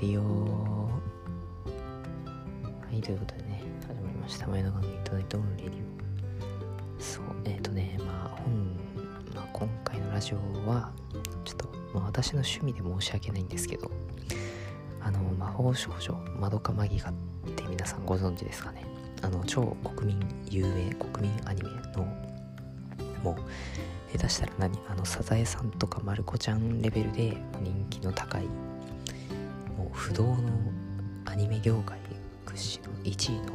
ディオはいということでね始まりました。前田がミッドナイトオンレディオそうえっ、ー、とねまあ本、まあ、今回のラジオはちょっと、まあ、私の趣味で申し訳ないんですけどあの魔法少女まどかマギカって皆さんご存知ですかね。あの超国民有名国民アニメのもう下手したら何あのサザエさんとかまる子ちゃんレベルで人気の高い不動のアニメ業界屈指の1位の、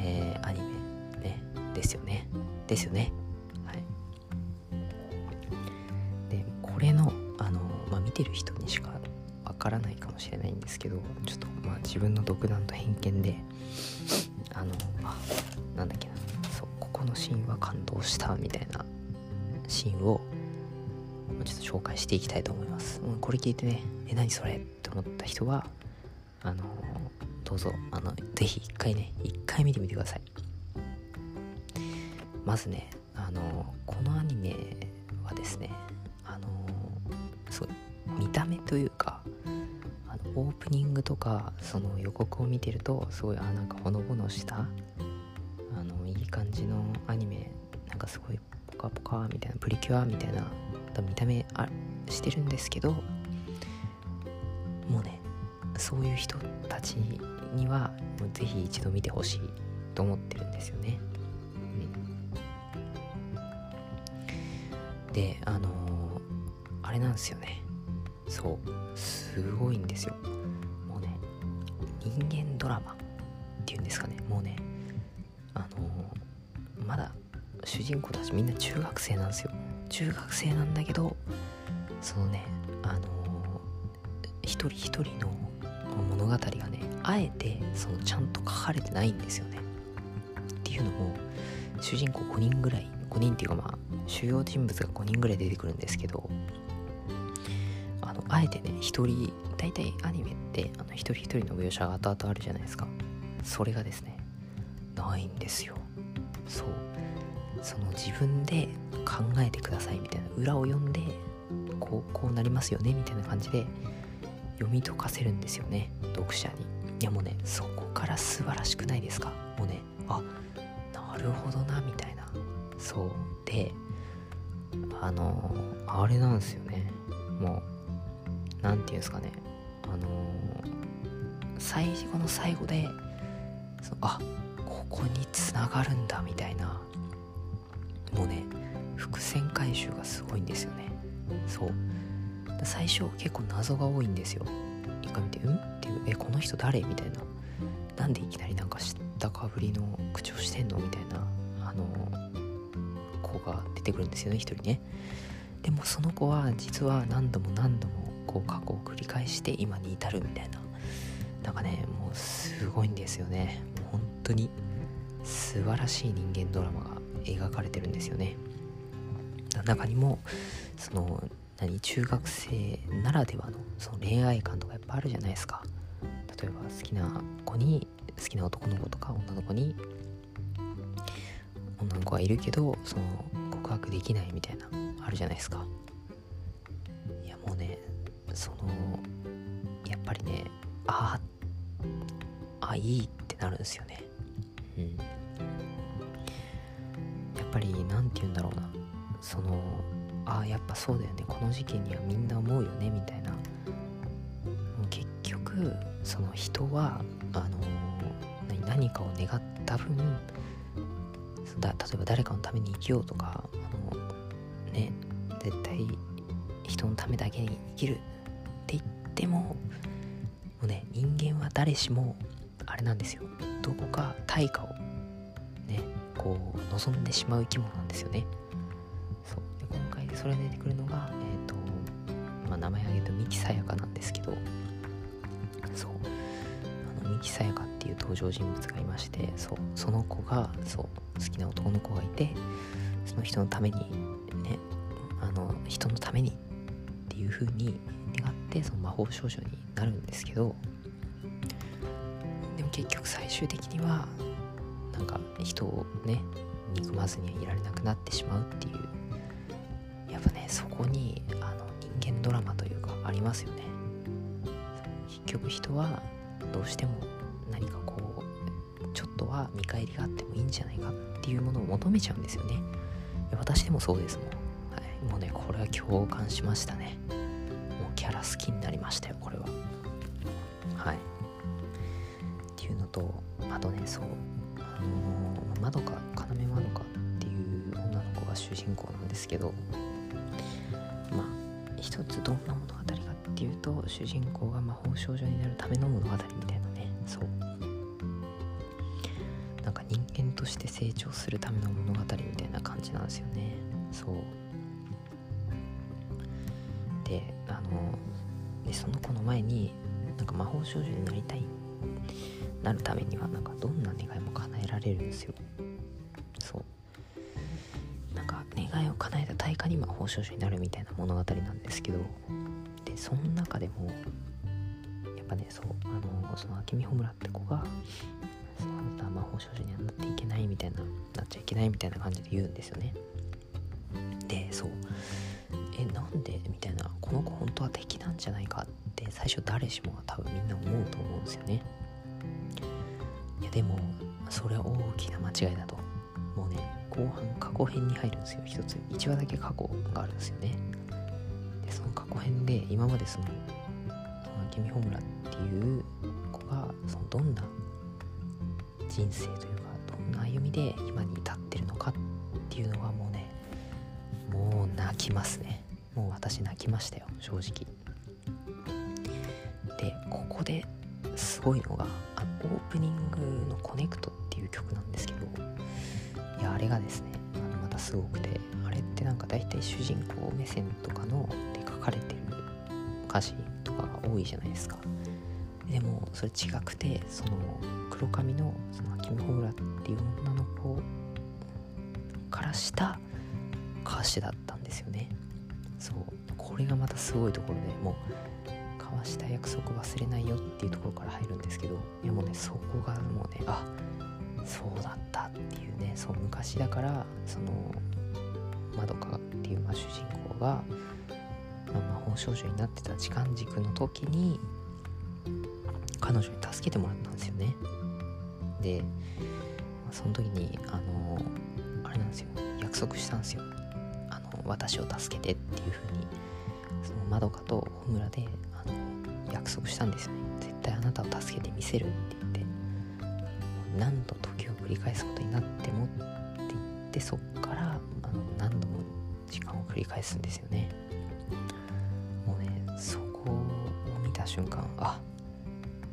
えー、アニメねですよね。ですよね。はい。でこれのあの、まあ、見てる人にしかわからないかもしれないんですけどちょっとまあ自分の独断と偏見であのあなんだっけな。そうここのシーンは感動したみたいなシーンをちょっと紹介していきたいと思います。これ聞いてね、え、何それって思った人は、あの、どうぞ、あの、ぜひ一回ね、一回見てみてください。まずね、あの、このアニメはですね、あの、すごい、見た目というか、あのオープニングとか、その予告を見てると、すごい、あ、なんかほのぼのした、あの、いい感じのアニメ、なんかすごいポカポカみたいなプリキュアみたいな見た目あしてるんですけどもうねそういう人たちにはもうぜひ一度見てほしいと思ってるんですよね。うん、であのー、あれなんですよね。そう。すごいんですよ。もうね人間ドラマっていうんですかね。もうねあのー、まだ主人公たちみんな中学生なんですよ。中学生なんだけどそのねあのー、一人一人の物語がねあえてそのちゃんと書かれてないんですよね。っていうのも主人公5人ぐらい5人っていうかまあ主要人物が5人ぐらい出てくるんですけどあのあえてね一人大体アニメってあの一人一人の描写が後々あるじゃないですか。それがですねないんですよ。そう。その自分で考えてくださいみたいな裏を読んでこうこうなりますよねみたいな感じで読み解かせるんですよね。読者に。いやもうねそこから素晴らしくないですか？もうねあなるほどなみたいな。そう。であのあれなんですよね。もう何て言うんですかね。あの最後の最後でそあここにつながるんだみたいな。もうね伏線回収がすごいんですよね。そう。最初結構謎が多いんですよ。一回見て「うん?」っていう「えこの人誰?」みたいな。なんでいきなりなんか知ったかぶりの口をしてんの？みたいな。あの子が出てくるんですよね一人ね。でもその子は実は何度も何度もこう過去を繰り返して今に至るみたいな。なんかねもうすごいんですよね。もう本当に素晴らしい人間ドラマが描かれてるんですよね。中にもその何中学生ならではのその恋愛観とかやっぱあるじゃないですか。例えば好きな子に好きな男の子とか女の子に女の子がいるけどその告白できないみたいなあるじゃないですか。いやもうねそのやっぱりねあああいいってなるんですよね。うん。やっぱり何て言うんだろうな。そのああやっぱそうだよね。この事件にはみんな思うよねみたいな。結局その人はあの何かを願った分だ例えば誰かのために生きようとかあのね絶対人のためだけに生きるって言ってももうね人間は誰しもあれなんですよ。どこか対価をねこう望んでしまう生き物なんですよね。でそれが出てくるのがえ、ー、と、まあ、名前挙げると三木さやかなんですけどそう。あの三木さやかっていう登場人物がいましてそう。その子がそう好きな男の子がいてその人のためにねあの人のためにっていう風に願ってその魔法少女になるんですけどでも結局最終的にはなんか人をね憎まずにはいられなくなってしまうっていうぱねそこにあの人間ドラマというかありますよね。結局人はどうしても何かこうちょっとは見返りがあってもいいんじゃないかっていうものを求めちゃうんですよね。私でもそうですもん、はい、もうねこれは共感しましたね。もうキャラ好きになりましたよこれは。はい。っていうのとあとねそう。あの、まどか要まどかっていう女の子が主人公なんですけど一つどんな物語かっていうと主人公が魔法少女になるための物語みたいなね。そう。なんか人間として成長するための物語みたいな感じなんですよね。そう。であのでその子の前になんか魔法少女になりたい。なるためにはなんかどんな願いも叶えられるんですよ。願いを叶えた対価に魔法少女になるみたいな物語なんですけど。でその中でもやっぱねそうあのその秋美穂村って子がそあなた魔法少女にはなっていけないみたいななっちゃいけないみたいな感じで言うんですよね。でそうえなんでみたいなこの子本当は敵なんじゃないかって最初誰しもが多分みんな思うと思うんですよね。いやでもそれは大きな間違いだと。もうね後半過去編に入るんですよ。一つ1話だけ過去があるんですよね。でその過去編で今までそのその明美穂村っていう子がそのどんな人生というかどんな歩みで今に至ってるのかっていうのはもうねもう泣きますね。もう私泣きましたよ正直。でここですごいのがオープニングの「コネクト」っていう曲なんですけどいやあれがですねあのまたすごくてあれってなんか大体主人公目線とかので書かれてる歌詞とかが多いじゃないですか。でもそれ違くてその黒髪のその秋見ホムラっていう女の子からした歌詞だったんですよね。そう。これがまたすごいところでもう交わした約束忘れないよっていうところから入るんですけどいやもうねそこがもうねあそうだったっていうねそう昔だからそのまどかっていう、まあ、主人公が、まあ、魔法少女になってた時間軸の時に彼女に助けてもらったんですよね。で、まあ、その時にあのあれなんですよ約束したんですよ。あの私を助けてっていう風にそのまどかと穂村であの約束したんですよね。絶対あなたを助けてみせるって言って何度時を繰り返すことになってもって言ってそっからあの何度も時間を繰り返すんですよね。もうねそこを見た瞬間あ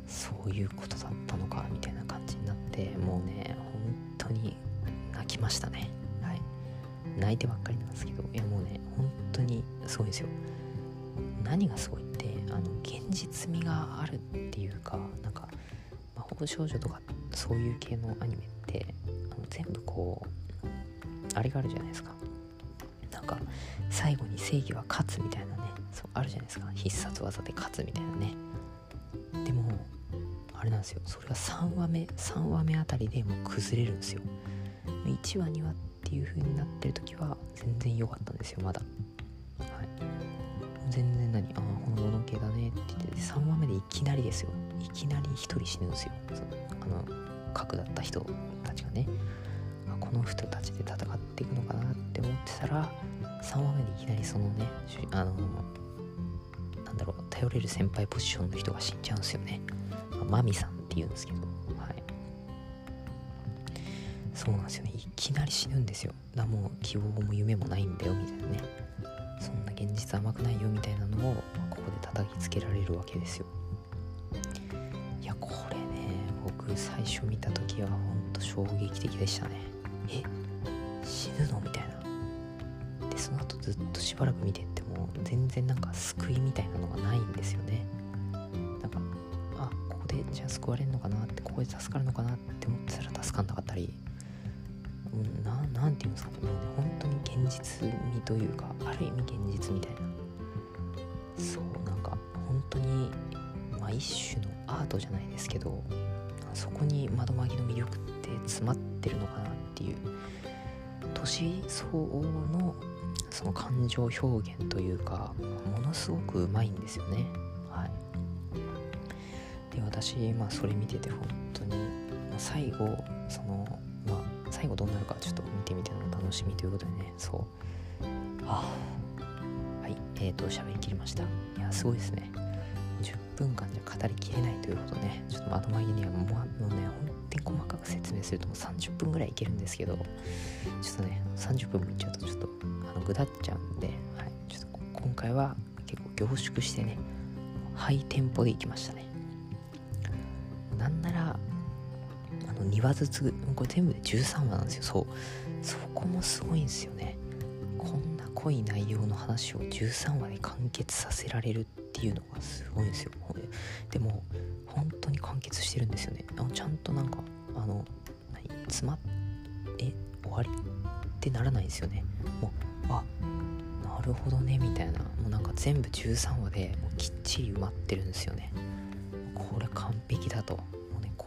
そういうことだったのかみたいな感じになってもうね本当に泣きましたね。はい。泣いてばっかりなんですけどいやもうね本当にすごいんですよ。何がすごいってあの現実味があるっていうかなんか魔法少女とかっそういう系のアニメってあの全部こうあれがあるじゃないですか。なんか最後に正義は勝つみたいなね。そうあるじゃないですか。必殺技で勝つみたいなね。でもあれなんですよ。それが3話目3話目あたりでもう崩れるんですよ。1話2話っていう風になってる時は全然良かったんですよまだ。はい。全然何ああほのぼの系だねって言って3話目でいきなりですよ。いきなり1人死ぬんですよ。そあの核だった人たちがね。この人たちで戦っていくのかなって思ってたら3話目でいきなりそのねあのなんだろう頼れる先輩ポジションの人が死んじゃうんですよね。マミさんって言うんですけど。はい。そうなんですよね。いきなり死ぬんですよ。だもう希望も夢もないんだよみたいなね。そんな現実甘くないよみたいなのをここで叩きつけられるわけですよ。いやこれね僕最初見た時はほんと衝撃的でしたね。え死ぬのみたいな。でその後ずっとしばらく見てっても全然なんか救いみたいなのがないんですよね。なんかあここでじゃあ救われるのかなってここで助かるのかなって思ってたら助かんなかったり。ななんていうんですかね。もうね本当に現実味というかある意味現実みたいな。そうなんか本当にまあ一種のアートじゃないですけどそこに窓マギの魅力って詰まってるのかなっていう年相応のその感情表現というかものすごくうまいんですよね。はい。で私まあそれ見てて本当に、最後その最後どうなるかちょっと見てみての楽しみということでね。そう。あはい。えーと喋りきりました。いやすごいですね。10分間じゃ語りきれないということね。ちょっと窓紛にはもうもうね本当に細かく説明するともう30分ぐらいいけるんですけどちょっとね30分もいっちゃうとちょっとあのぐだっちゃうんで、はい、ちょっと今回は結構凝縮してねハイテンポでいきましたね。なんならあの2話ずつこれ全部で13話なんですよ。そう。そこもすごいんですよね。こんな濃い内容の話を13話で完結させられるっていうのがすごいんですよ。でも本当に完結してるんですよね。ちゃんとなんかあの何詰まっえ終わりってならないんですよね。もうあなるほどねみたいな。もうなんか全部13話でもうきっちり埋まってるんですよね。これ完璧だと。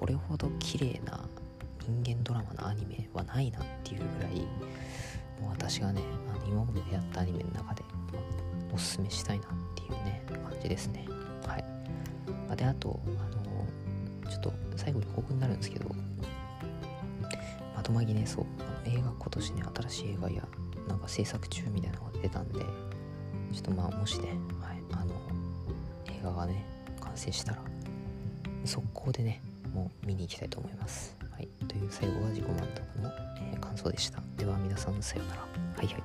これほど綺麗な人間ドラマのアニメはないなっていうぐらいもう私がねあの今までやったアニメの中でおすすめしたいなっていうね感じですね。はい。であとあのちょっと最後に報告になるんですけどまとまぎねそう映画今年ね新しい映画やなんか制作中みたいなのが出たんでちょっとまあもしね、はい、あの映画がね完成したら速攻でねも見に行きたいと思います。はい。という最後は自己満足の、感想でした。では皆さんさようなら。はいはい。